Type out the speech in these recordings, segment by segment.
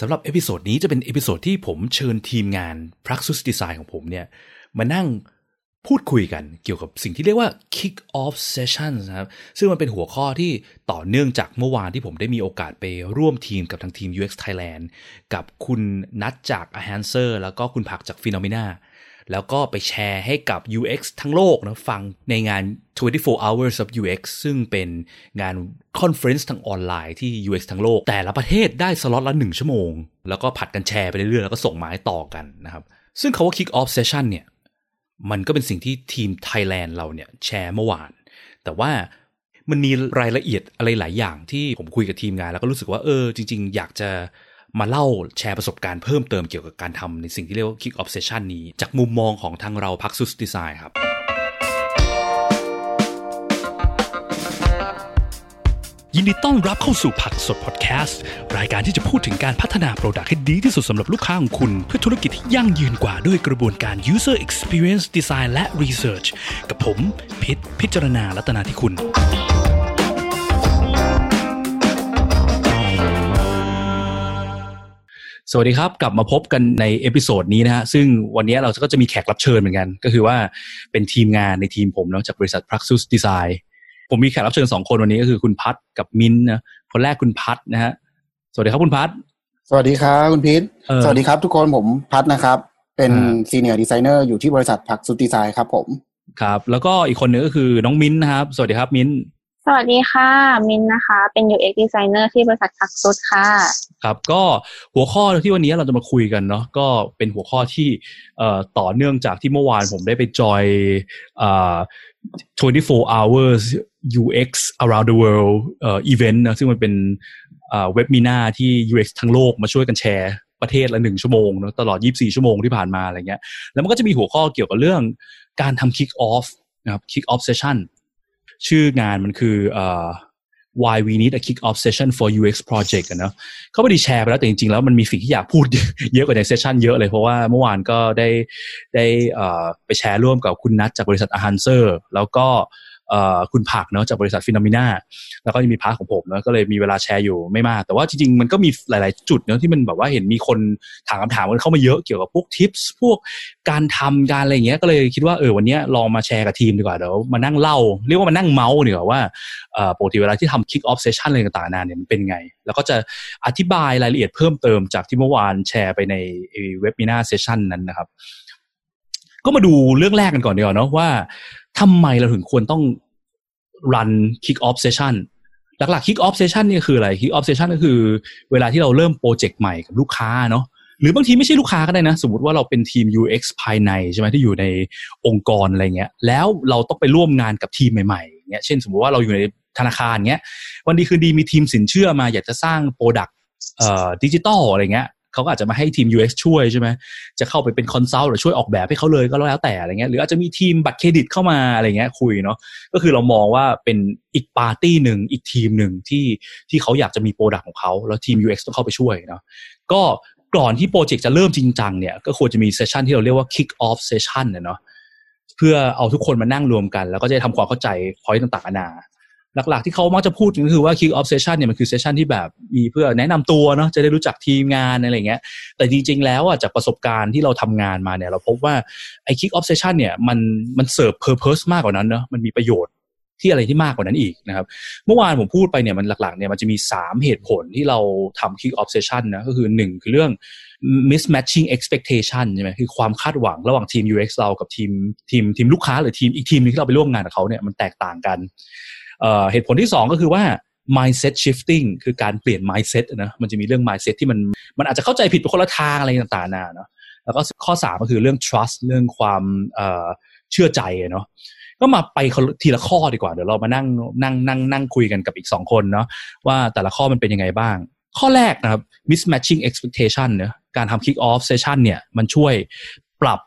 สำหรับ episode นี้จะเป็น episode ที่ผมเชิญทีมงาน Praxis Design ของผมเนี่ย มานั่งพูดคุยกันเกี่ยวกับสิ่งที่เรียกว่า kick off Session นะครับ ซึ่งมันเป็นหัวข้อที่ต่อเนื่องจากเมื่อวานที่ผมได้มีโอกาสไปร่วมทีมกับทางทีม UX Thailand กับคุณนัทจาก a h a n s e r แล้วก็คุณผักจาก Phenomena แล้วก็ไปแชร์ให้กับ UX ทั้งโลกนะฟังในงาน 24 hours of UX ซึ่งเป็นงาน conference ทางออนไลน์ที่ UX ทั้งโลก แต่ละประเทศได้สล็อตละ 1 ชั่วโมง แล้วก็ผลัดกันแชร์ไปเรื่อยๆ แล้วก็ส่งไม้ต่อกันนะครับซึ่งคำว่า kick off session เนี่ยมันก็เป็นสิ่งที่ทีมไทยแลนด์เราเนี่ยแชร์เมื่อวาน แต่ว่ามันมีรายละเอียดอะไรหลายอย่างที่ผมคุยกับทีมงานแล้วก็รู้สึกว่าเออจริง ๆ อยากจะ มาเล่าแชร์ประสบการณ์เพิ่มเติมเกี่ยวกับการทำในสิ่งที่เรียกว่า kick off session นี้ จากมุมมองของทางเรา Praxis Design ครับยินดีต้อนรับเข้าสู่ Praxis podcast รายการที่จะพูดถึงการพัฒนาโปรดักต์ให้ดีที่สุดสำหรับลูกค้าของคุณ เพื่อธุรกิจที่ยั่งยืนกว่าด้วยกระบวนการ user experience design และ research กับผมพิษพิจารณาลัตนาที่คุณ สวัสดีครับ กลับมาพบกันใน episode นี้นะฮะซึ่งวันนี้เราก็จะมีแขกรับเชิญเหมือนกัน ก็คือว่าเป็นทีมงานในทีมผมเนาะจากบริษัท Praxis Design ผมมีแขกรับเชิญสองคนวันนี้ก็คือคุณพัทกับมินนะคนแรกคุณพัทนะฮะสวัสดีครับคุณพัทสวัสดีครับคุณพีทเออสวัสดีครับทุกคนผมพัทนะครับ เป็นอ่า senior designer อยู่ที่บริษัท Praxis Design ครับผมครับ แล้วก็อีกคนนึงก็คือน้องมินนะครับ สวัสดีครับมิน สวัสดีค่ะ มินนะคะ เป็น UX designer ที่บริษัท Praxis ค่ะ ครับ ก็หัวข้อที่วันนี้เราจะมาคุยกันเนาะก็เป็นหัวข้อที่เอ่อต่อเนื่องจากที่เมื่อวานผมได้ไปจอยเอ่อ24 hours UX around the world เอ่อ event นะซึ่งมันเป็นเอ่อเว็บมีนาที่ UX ทั้งโลกมาช่วยกันแชร์ประเทศละหนึ่งชั่วโมงเนะตลอด 24 ชั่วโมงที่ผ่านมาอะไรเงี้ยแล้วมันก็จะมีหัวข้อเกี่ยวกับเรื่องการทำ kick off นะครับ kick off session ชื่องานมันคือเอ่อ why we need a kick off session for UX project อะเนะเขาไม่ได้แชร์ไปแล้วแต่จริงๆ แล้วมันมีสิ่งที่อยากพูดเยอะกว่าในเซสชันเยอะเลย เพราะว่าเมื่อวานก็ได้ได้ไปแชร์ร่วมกับคุณนัทจากบริษัท Ahancer แล้วก็ คุณผักเนาะจากบริษัท Phenomena แล้วก็ยังมี part ของผมเนาะก็เลยมีเวลาแชร์อยู่ไม่มาก แต่ว่าจริงๆ มันก็มีหลาย ๆ จุดเนาะที่มันแบบว่าเห็นมีคนถามคำถามกันเข้ามาเยอะเกี่ยวกับพวก tips พวกการทำการอะไรเงี้ยก็เลยคิดว่าเออวันเนี้ยลองมาแชร์กับทีมดีกว่าเดี๋ยวมานั่งเล่า เรียกว่ามานั่งเมาส์ดีกว่าว่าปกติเวลาที่ทำ kick off session อะไรต่างๆนานาเนี่ยมันเป็นไง แล้วก็จะอธิบายรายละเอียดเพิ่มเติมจากที่เมื่อวานแชร์ไปในwebinar session นั้นนะครับก็มาดูเรื่องแรกกันก่อนดีกว่าเนาะว่าทำไมเราถึงควรต้อง run kick off session หลักๆ kick off session เนี่ยคืออะไร kick off session ก็คือเวลาที่เราเริ่ม project ใหม่กับลูกค้าเนาะหรือบางทีไม่ใช่ลูกค้าก็ได้นะ สมมติว่าเราเป็นทีม UX ภายในใช่ไหมที่อยู่ในองค์กรอะไรเงี้ย แล้วเราต้องไปร่วมงานกับทีมใหม่ๆเงี้ยเช่นสมมติว่าเราอยู่ในธนาคารเงี้ยวันดีคืนดีมีทีมสินเชื่อมาอยากจะสร้าง productดิจิตอลอะไรเงี้ย เขาก็อาจจะมาให้ทีม UX ช่วยใช่ไหมจะเข้าไปเป็น consult หรือช่วยออกแบบให้เขาเลยก็แล้วแต่อะไรเงี้ยหรืออาจจะมีทีมบัตรเครดิตเข้ามาอะไรเงี้ยคุยเนาะก็คือเรามองว่าเป็นอีกปาร์ตี้หนึ่งอีกทีมหนึ่งที่ที่เขาอยากจะมี product ของเขาแล้วทีม UX ต้องเข้าไปช่วยเนาะก็ก่อนที่ project จะเริ่มจริงจังเนี่ยก็ควรจะมี session ที่เราเรียกว่า kick off session เนี่ยเนาะเพื่อเอาทุกคนมานั่งรวมกัน แล้วก็จะได้ทำความเข้าใจ point ต่างๆนานา หลักๆ ที่เขามักจะพูดก็คือว่า kick off session เนี่ยมันคือเซสชันที่แบบมีเพื่อแนะนำตัวเนาะจะได้รู้จักทีมงานอะไรเงี้ยแต่จริงๆ แล้วอะจากประสบการณ์ที่เราทำงานมาเนี่ย เราพบว่าไอ้ kick off session เนี่ยมันมันเสิร์ฟ purpose มากกว่านั้นเนอะมันมีประโยชน์ที่อะไรที่มากกว่านั้นอีกนะครับ เมื่อวานผมพูดไปเนี่ยมันหลักๆเนี่ยมันจะมี 3 เหตุผลที่เราทำ kick off session นะก็คือ 1 คือเรื่อง mismatching expectation ใช่ไหมคือความคาดหวังระหว่างทีม UX เรากับทีมทีมทีมลูกค้าหรือทีมอีกทีมนึงที่เราไปร่วมงานกับเขาเนี่ยมันแตกต่างกัน เหตุผลที่ 2 ก็คือว่า mindset shifting คือการเปลี่ยน mindset นะมันจะมีเรื่อง mindset ที่มันมันอาจจะเข้าใจผิดไปคนละทางอะไรต่างๆนาเนาะแล้วก็ข้อ 3 ก็คือเรื่อง trust เรื่องความเชื่อใจเนาะก็มาไปทีละข้อดีกว่า เดี๋ยวเรามานั่งนั่งนั่งนั่งคุยกันกับอีกสองคนเนาะว่าแต่ละข้อมันเป็นยังไงบ้าง ข้อแรกนะครับ mismatching expectation เนอะการทำ kick off session เนี่ยมันช่วยปรับ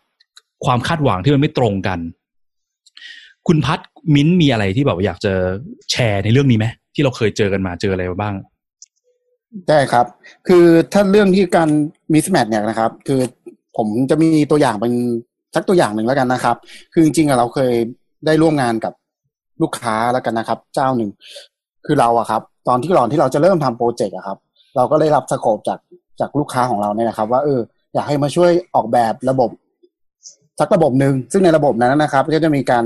ความคาดหวังที่มันไม่ตรงกัน คุณพัดมิ้นท์มีอะไรที่แบบอยากจะแชร์ในเรื่องนี้ไหมที่เราเคยเจอกันมาเจออะไรบ้างได้ครับ คือถ้าเรื่องที่การมิสแมทเนี่ยนะครับ คือผมจะมีตัวอย่างเป็นสักตัวอย่างหนึ่งแล้วกันนะครับ คือจริงๆเราเคยได้ร่วมงานกับลูกค้าแล้วกันนะครับ เจ้าหนึ่ง คือเราอะครับ ตอนที่ก่อนที่เราจะเริ่มทำโปรเจกต์อะครับ เราก็ได้รับสโคปจากจากลูกค้าของเราเนี่ยนะครับ ว่าเอออยากให้มาช่วยออกแบบระบบสักระบบหนึ่งซึ่งในระบบนั้นนะครับ ก็จะมีการ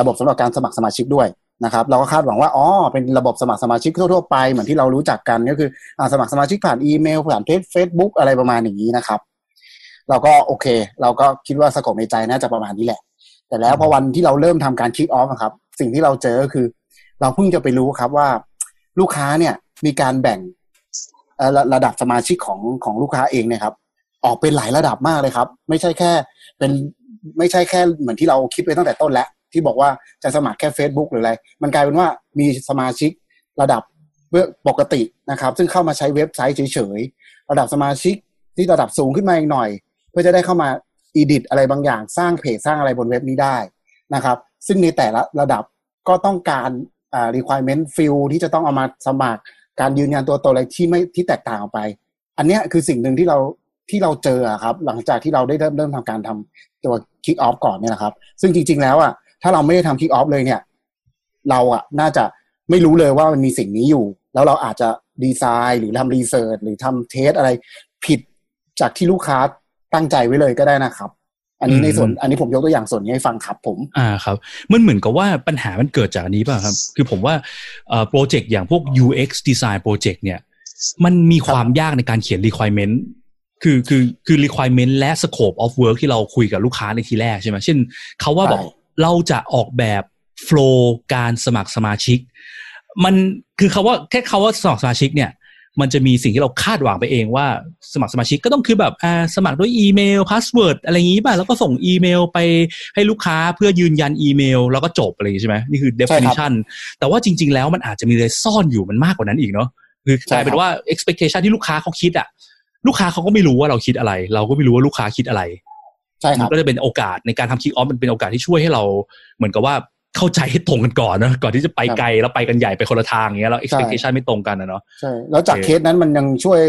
ระบบสำหรับการสมัครสมาชิกด้วยนะครับ เราก็คาดหวังว่าอ๋อเป็นระบบสมัครสมาชิกทั่วๆไปเหมือนที่เรารู้จักกันก็คือสมัครสมาชิกผ่านอีเมลผ่านเฟซบุ๊กอะไรประมาณอย่างนี้นะครับ เราก็โอเค เราก็คิดว่า scope ในใจน่าจะประมาณนี้แหละ แต่แล้วพอวันที่เราเริ่มทำการ kick off ครับ สิ่งที่เราเจอก็คือ เราเพิ่งจะไปรู้ครับว่าลูกค้าเนี่ยมีการแบ่งระระดับสมาชิกของของลูกค้าเองเนี่ยครับ ออกเป็นหลายระดับมากเลยครับ ไม่ใช่แค่เป็นไม่ใช่แค่เหมือนที่เราคิดไปตั้งแต่ต้นแล้ว ที่บอกว่าจะสมัครแค่ Facebook หรืออะไร มันกลายเป็นว่ามีสมาชิกระดับเบื้องปกตินะครับ ซึ่งเข้ามาใช้เว็บไซต์เฉยๆ ระดับสมาชิกที่ระดับสูงขึ้นมาอีกหน่อย เพื่อจะได้เข้ามาอีดิทอะไรบางอย่าง สร้างเพจสร้างอะไรบนเว็บนี้ได้นะครับ ซึ่งในแต่ละระดับก็ต้องการอ่า requirement field ที่จะต้องเอามาสมัครการยืนยันตัวตนอะไรที่ไม่ที่แตกต่างออกไป อันนี้คือสิ่งหนึ่งที่เราที่เราเจอครับ หลังจากที่เราได้เริ่มเริ่มทำการทำตัว kick off ก่อนเนี่ยนะครับ ซึ่งจริง ๆ แล้วอะ ถ้าเราไม่ได้ทำ kick off เลยเนี่ย เราอะน่าจะไม่รู้เลยว่ามันมีสิ่งนี้อยู่ แล้วเราอาจจะดีไซน์หรือทำรีเสิร์ชหรือทำเทสอะไรผิดจากที่ลูกค้าตั้งใจไว้เลยก็ได้นะครับ อันนี้ในส่วนอืมอันนี้ผมยกตัวอย่างส่วนนี้ให้ฟังครับผม อ่าครับ มันเหมือนกับว่าปัญหามันเกิดจากอันนี้ป่ะครับ คือผมว่าเอ่อโปรเจกต์อย่างพวก UX design project เนี่ย มันมีความยากในการเขียน requirement คือคือคือ requirement และ scope of work ที่เราคุยกับลูกค้าในทีแรกใช่ไหมเช่นเขาว่าใช่บอก เราจะออกแบบ flow การสมัครสมาชิก มันคือคาว่าแค่คาว่าสมัครสมาชิกเนี่ย มันจะมีสิ่งที่เราคาดหวังไปเองว่าสมัครสมาชิกก็ต้องคือแบบอ่าสมัครด้วยอีเมล password อะไรอย่างนี้ป่ะแล้วก็ส่งอีเมลไปให้ลูกค้าเพื่อยืนยันอีเมล แล้วก็จบอะไรอย่างนี้ใช่ไหมนี่คือ definition แต่ว่าจริง ๆ แล้วมันอาจจะมีอะไรซ่อนอยู่มันมากกว่านั้นอีกเนาะคือกลายเป็นว่า expectation ที่ลูกค้าเขาคิดอะลูกค้าเขาก็ไม่รู้ว่าเราคิดอะไร เราก็ไม่รู้ว่าลูกค้าคิดอะไร ใช่ครับมันก็จะเป็นโอกาสในการทำ kick off มันเป็นโอกาสที่ช่วยให้เราเหมือนกับว่าเข้าใจให้ตรงกันก่อนนะก่อนที่จะไปครับไกลแล้วไปกันใหญ่ไปคนละทางอย่างเงี้ยแล้ว expectation ไม่ตรงกันนะเนาะใช่แล้วจากโอเคเคสนั้นมันยังช่วย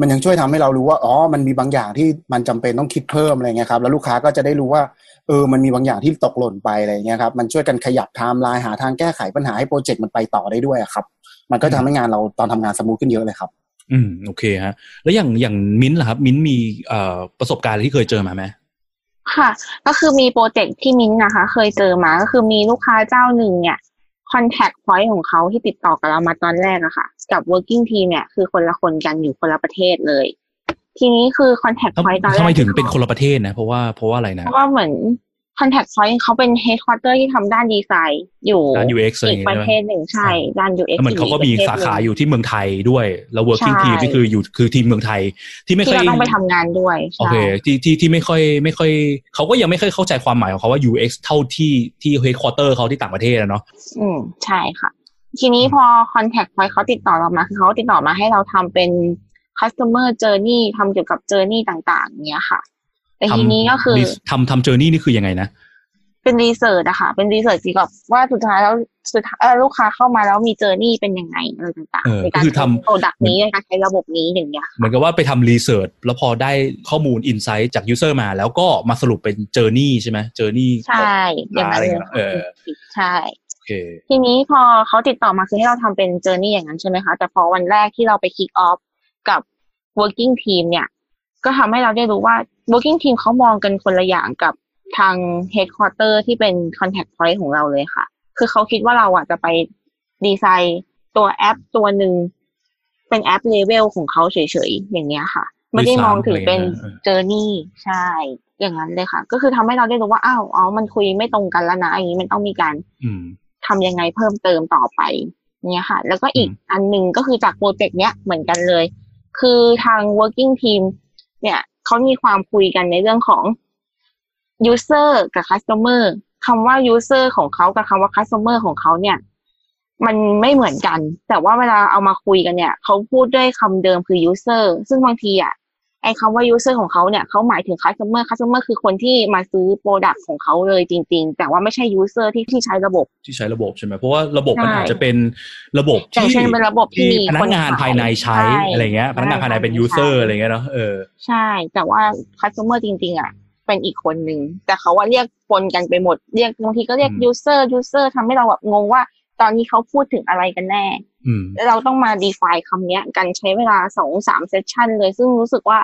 มันยังช่วยทำให้เรารู้ว่าอ๋อมันมีบางอย่างที่มันจำเป็นต้องคิดเพิ่มอะไรเงี้ยครับแล้วลูกค้าก็จะได้รู้ว่าเออมันมีบางอย่างที่ตกหล่นไปอะไรเงี้ยครับมันช่วยกันขยับไทม์ไลน์หาทางแก้ไขปัญหาให้โปรเจกต์มันไปต่อได้ด้วยอะครับ มันก็จะทำให้งานเราตอนทำงาน smooth ขึ้นเยอะเลยครับ อืมโอเคฮะแล้วอย่างอย่างมิ้นท์ล่ะครับ มิ้นท์มีเอ่อประสบการณ์อะไรที่เคยเจอมาไหม ค่ะ ก็คือมีโปรเจกต์ที่มิ้นท์นะคะ เคยเจอมาก็คือมีลูกค้าเจ้าหนึ่งเนี่ย contact point ของเขาที่ติดต่อกับเรามาตอนแรกอะค่ะ กับ working team เนี่ยคือคนละคนกันอยู่คนละประเทศเลย ทีนี้คือ contact ทำ point ตอนแรกทำไมถึงเป็นคนละประเทศนะ เพราะว่าเพราะว่าอะไรนะเพราะว่าเหมือน contact point เขาเป็น headquarter ที่ทำด้านดีไซน์อยู่ด้าน UX อะไรออีย่ากงปเงี้ยระใช่เทไหมศหนึ่งใช่ ด้าน UX แล้วเหมือนเขาก็มีอีประทศสาขาหนึ่งอยู่ที่เมืองไทยด้วย แล้ว working ใช่ team นี่คืออยู่คือทีมเมืองไทย ที่ไม่ที่ค่อยเราต้องไปทำงานด้วยโอใช่เคที่ที่ที่ไม่ค่อยไม่ค่อยเขาก็ยังไม่ค่อยเข้าใจความหมายของเขาว่า UX เท่าที่ที่ headquarter เขาที่ต่างประเทศอะเนาะอืมใช่ค่ะ ทีนี้พอ contact point เขาติดต่อเรามาคือเขาติดต่อมาให้เราทำเป็น customer journey ทำเกี่ยวกับ journey ต่าง ๆเนี้ยค่ะ แต่ทีนี้ก็คือทำทำ journey นี่คือยังไงนะ เป็น research อะค่ะ เป็น research เกี่ยวกับว่าสุดท้ายแล้วสุดท้ายเอ่อลูกค้าเข้ามาแล้วมี journey เป็นยังไงอะไรต่างเออๆในการคือทำ product นี้ในการใช้ระบบนี้อย่างเงี้ยเหมือนกับว่าไปทำ research แล้วพอได้ข้อมูล insight จาก user มา แล้วก็มาสรุปเป็น journey ใช่ไหม journey ใช่อย่างนั้นอะไรเงี้ยเออใช่โอเคทีนี้พอเขาติดต่อมาคือให้เราทำเป็น journey อย่างนั้นใช่ไหมคะ แต่พอวันแรกที่เราไป kick off กับ working team เนี่ย ก็ทำให้เราได้รู้ว่า working team เขามองกันคนละอย่างกับทาง headquarter ที่เป็น contact point ของเราเลยค่ะ คือเขาคิดว่าเราอะจะไปดีไซน์ตัวแอปตัวหนึ่งเป็นแอปเลเวลของเขาเฉยๆ อย่างเงี้ยค่ะ ไม่ได้มองถึงเป็นอะไรเงี้ย journey ใช่ อย่างนั้นเลยค่ะ ก็คือทำให้เราได้รู้ว่าอ้าวอ๋อมันคุยไม่ตรงกันแล้วนะอย่างนี้มันต้องมีการอืมทำยังไงเพิ่มเติมต่อไปเนี่ยค่ะ แล้วก็อีกอืมอันหนึ่งก็คือจากโปรเจกต์เนี้ยเหมือนกันเลย คือทาง working team เนี่ย เขามีความคุยกันในเรื่องของ user กับ customer คำว่า user ของเขากับคำว่า customer ของเขาเนี่ย มันไม่เหมือนกัน แต่ว่าเวลาเอามาคุยกันเนี่ยเขาพูดด้วยคำเดิมคือ user ซึ่งบางทีอะ ไอ้คำว่า user ของเขาเนี่ยเขาหมายถึง customer customer คือคนที่มาซื้อ product ของเขาเลยจริง ๆ แต่ว่าไม่ใช่ user ที่ที่ใช้ระบบ ที่ใช้ระบบใช่ไหมเพราะว่าระบบมันใช่อาจจะเป็นระบบอย่างที่เช่นเป็นระบบที่ที่มีพนักงานคนขายภายในใช้ใช่อะไรเงี้ยพนักงานภายในเป็นยูเซอร์อะไรเงี้ยเนาะเออใช่ แต่ว่า customer จริง ๆ อะ เป็นอีกคนหนึ่งแต่เขาว่าเรียกปนกันไปหมดเรียกบางทีก็เรียกอืม user user ทำให้เราแบบงงว่า ตอนนี้เขาพูดถึงอะไรกันแน่อืมแล้วเราต้องมา define คำเนี้ยกันใช้เวลาสองสามเซสชันเลย ซึ่งรู้สึกว่า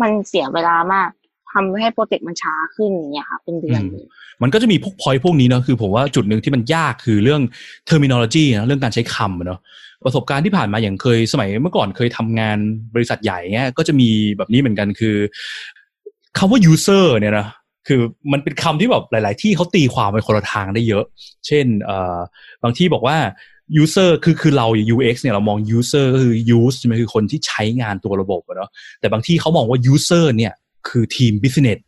มันเสียเวลามากทำให้โปรเจกต์มันช้าขึ้นอย่างเงี้ยค่ะเป็นเดือนอืมเลยมันก็จะมีพวกพอยพวกนี้เนาะคือผมว่าจุดหนึ่งที่มันยากคือเรื่อง terminology นะเรื่องการใช้คำอะเนาะประสบการณ์ที่ผ่านมาอย่างเคยสมัยเมื่อก่อนเคยทำงานบริษัทใหญ่เงี้ยก็จะมีแบบนี้เหมือนกันคือคำว่า user เนี่ยนะ คือมันเป็นคำที่แบบหลาย ๆ ที่เขาตีความไปคนละทางได้เยอะ เช่นเอ่อบางที่บอกว่า user คือคือเรา UX เนี่ยเรามอง user ก็คือ use ใช่ไหมคือคนที่ใช้งานตัวระบบอะเนาะแต่บางที่เขามองว่า user เนี่ยคือทีม business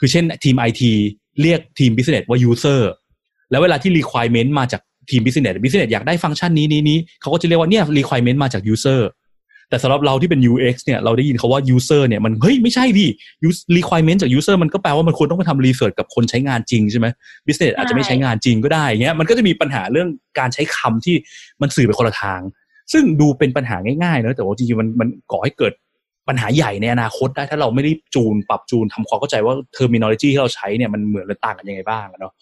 คือเช่นทีม IT เรียกทีม business ว่า user แล้วเวลาที่ requirement มาจากทีม business business อยากได้ฟังก์ชันนี้นี้นี้เขาก็จะเรียกว่าเนี่ย requirement มาจาก user แต่สำหรับเราที่เป็น UX เนี่ยเราได้ยินเขาว่า user เนี่ยมันเฮ้ยไม่ใช่ดิ use- requirement จาก user มันก็แปลว่ามันควรต้องไปทำ research กับคนใช้งานจริงใช่ไหม business อาจจะไม่ใช้งานจริงก็ได้อย่างเงี้ยมันก็จะมีปัญหาเรื่องการใช้คำที่มันสื่อไปคนละทาง ซึ่งดูเป็นปัญหาง่ายๆนะแต่ว่าจริงๆมันมันก่อให้เกิดปัญหาใหญ่ในอนาคตได้ถ้าเราไม่ได้จูน ปรับจูนทำความเข้าใจว่า terminology ที่เราใช้เนี่ยมันเหมือนหรือต่างกันยังไงบ้างอะเนาะ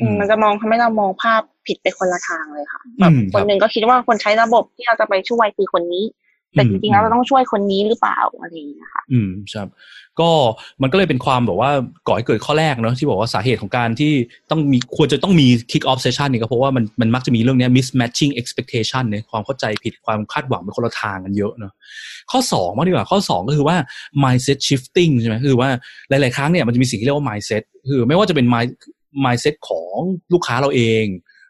อืมมันจะมองทำให้เรามองภาพผิดไปคนละทางเลยค่ะแบบอืมคนครับหนึ่งก็คิดว่าคนใช้ระบบที่เราจะไปช่วยคือคนนี้ แต่จริงๆแล้วเราต้องช่วยคนนี้หรือเปล่าอะไรอย่างเงี้ยค่ะอืมครับ ก็มันก็เลยเป็นความแบบว่าก่อให้เกิดข้อแรกเนาะที่บอกว่าสาเหตุของการที่ต้องมีควรจะต้องมี kick off session เนี่ยก็เพราะว่ามันมันมักจะมีเรื่องเนี้ย mismatching expectation เนี่ยความเข้าใจผิดความคาดหวังเป็นคนละทางกันเยอะเนาะข้อสองมากดีกว่าข้อสองก็คือว่า mindset shifting ใช่ไหมคือว่าหลาย ๆ ครั้งเนี่ยมันจะมีสิ่งที่เรียกว่า mindset คือไม่ว่าจะเป็น mind mindset ของลูกค้าเราเอง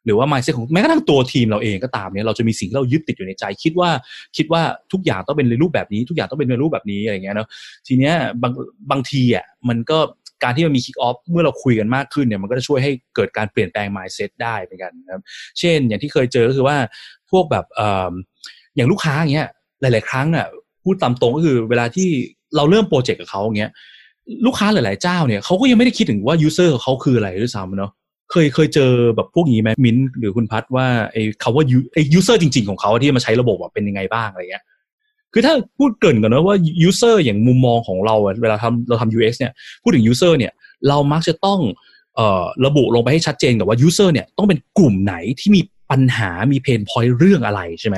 หรือว่า mindset ของแม้กระทั่งตัวทีมเราเองก็ตามเนี่ยเราจะมีสิ่งที่เรายึดติดอยู่ในใจ คิดว่าคิดว่าทุกอย่างต้องเป็นในรูปแบบนี้ ทุกอย่างต้องเป็นในรูปแบบนี้อะไรอย่างเงี้ยเนาะทีเนี้ยบางบางทีอะมันก็การที่มันมี kick off เมื่อเราคุยกันมากขึ้นเนี่ยมันก็จะช่วยให้เกิดการเปลี่ยนแปลง mindset ได้เหมือนกันครับ เช่นอย่างที่เคยเจอก็คือว่าพวกแบบอย่างลูกค้าอย่างเงี้ยหลาย ๆ ครั้งอะพูดตามตรงก็คือเวลาที่เราเริ่มโปรเจกต์กับเขาอย่างเงี้ยลูกค้าหลาย ๆ เจ้าเนี่ยเขาก็ยังไม่ได้คิดถึงว่า user ของเขาคืออะไรด้วยซ้ำเนาะ เคยเคยเจอแบบพวกนี้ไหมมิ้นหรือคุณพัดว่าไอ้คำว่า u- ไอ้ user จริง ๆ ของเขาที่มาใช้ระบบอะเป็นยังไงบ้างอะไรเงี้ยคือถ้าพูดเกินก่อนนะว่า user อย่างมุมมองของเราเวลาทำเราทำ UX เนี่ยพูดถึง user เนี่ยเรามักจะต้องเอ่อระบุลงไปให้ชัดเจนกับว่า user เนี่ยต้องเป็นกลุ่มไหนที่มีปัญหามีเพนพอยต์เรื่องอะไรใช่ไหม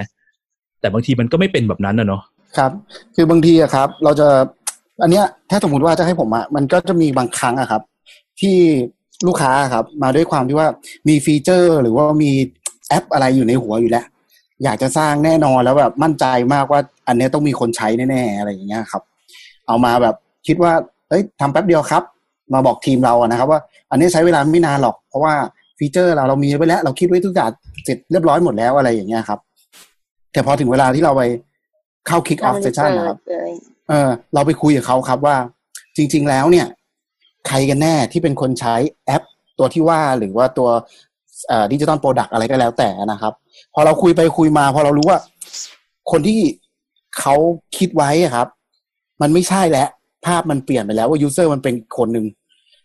แต่บางทีมันก็ไม่เป็นแบบนั้นนะเนาะครับ คือบางทีอะครับ เราจะอันเนี้ยถ้าสมมติว่าจะให้ผมอะมันก็จะมีบางครั้งอะครับ ที่ ลูกค้าอะครับ มาด้วยความที่ว่ามีฟีเจอร์ หรือว่ามีแอปอะไรอยู่ในหัวอยู่แล้ว อยากจะสร้างแน่นอนแล้วแบบมั่นใจมากว่า อันเนี้ยต้องมีคนใช้แน่ๆอะไรอย่างเงี้ยครับ เอามาแบบคิดว่าเฮ้ยทำแป๊บเดียวครับ มาบอกทีมเราอะนะครับ ว่าอันนี้ใช้เวลาไม่นานหรอก เพราะว่าฟีเจอร์เราเรามีไว้แล้ว เราคิดไว้ทุกอย่างเสร็จเรียบร้อยหมดแล้วอะไรอย่างเงี้ยครับ แต่พอถึงเวลาที่เราไปเข้า kick off session นะครับเลยเออ เราไปคุยกับเขาครับว่า จริง ๆ แล้วเนี่ย ใครกันแน่ที่เป็นคนใช้แอป ตัวที่ว่าหรือว่าตัว digital product อะไรก็แล้วแต่นะครับ พอเราคุยไปคุยมา พอเรารู้ว่า คนที่เขาคิดไว้อะครับ มันไม่ใช่แล้ว ภาพมันเปลี่ยนไปแล้วว่า user มันเป็นคนหนึ่ง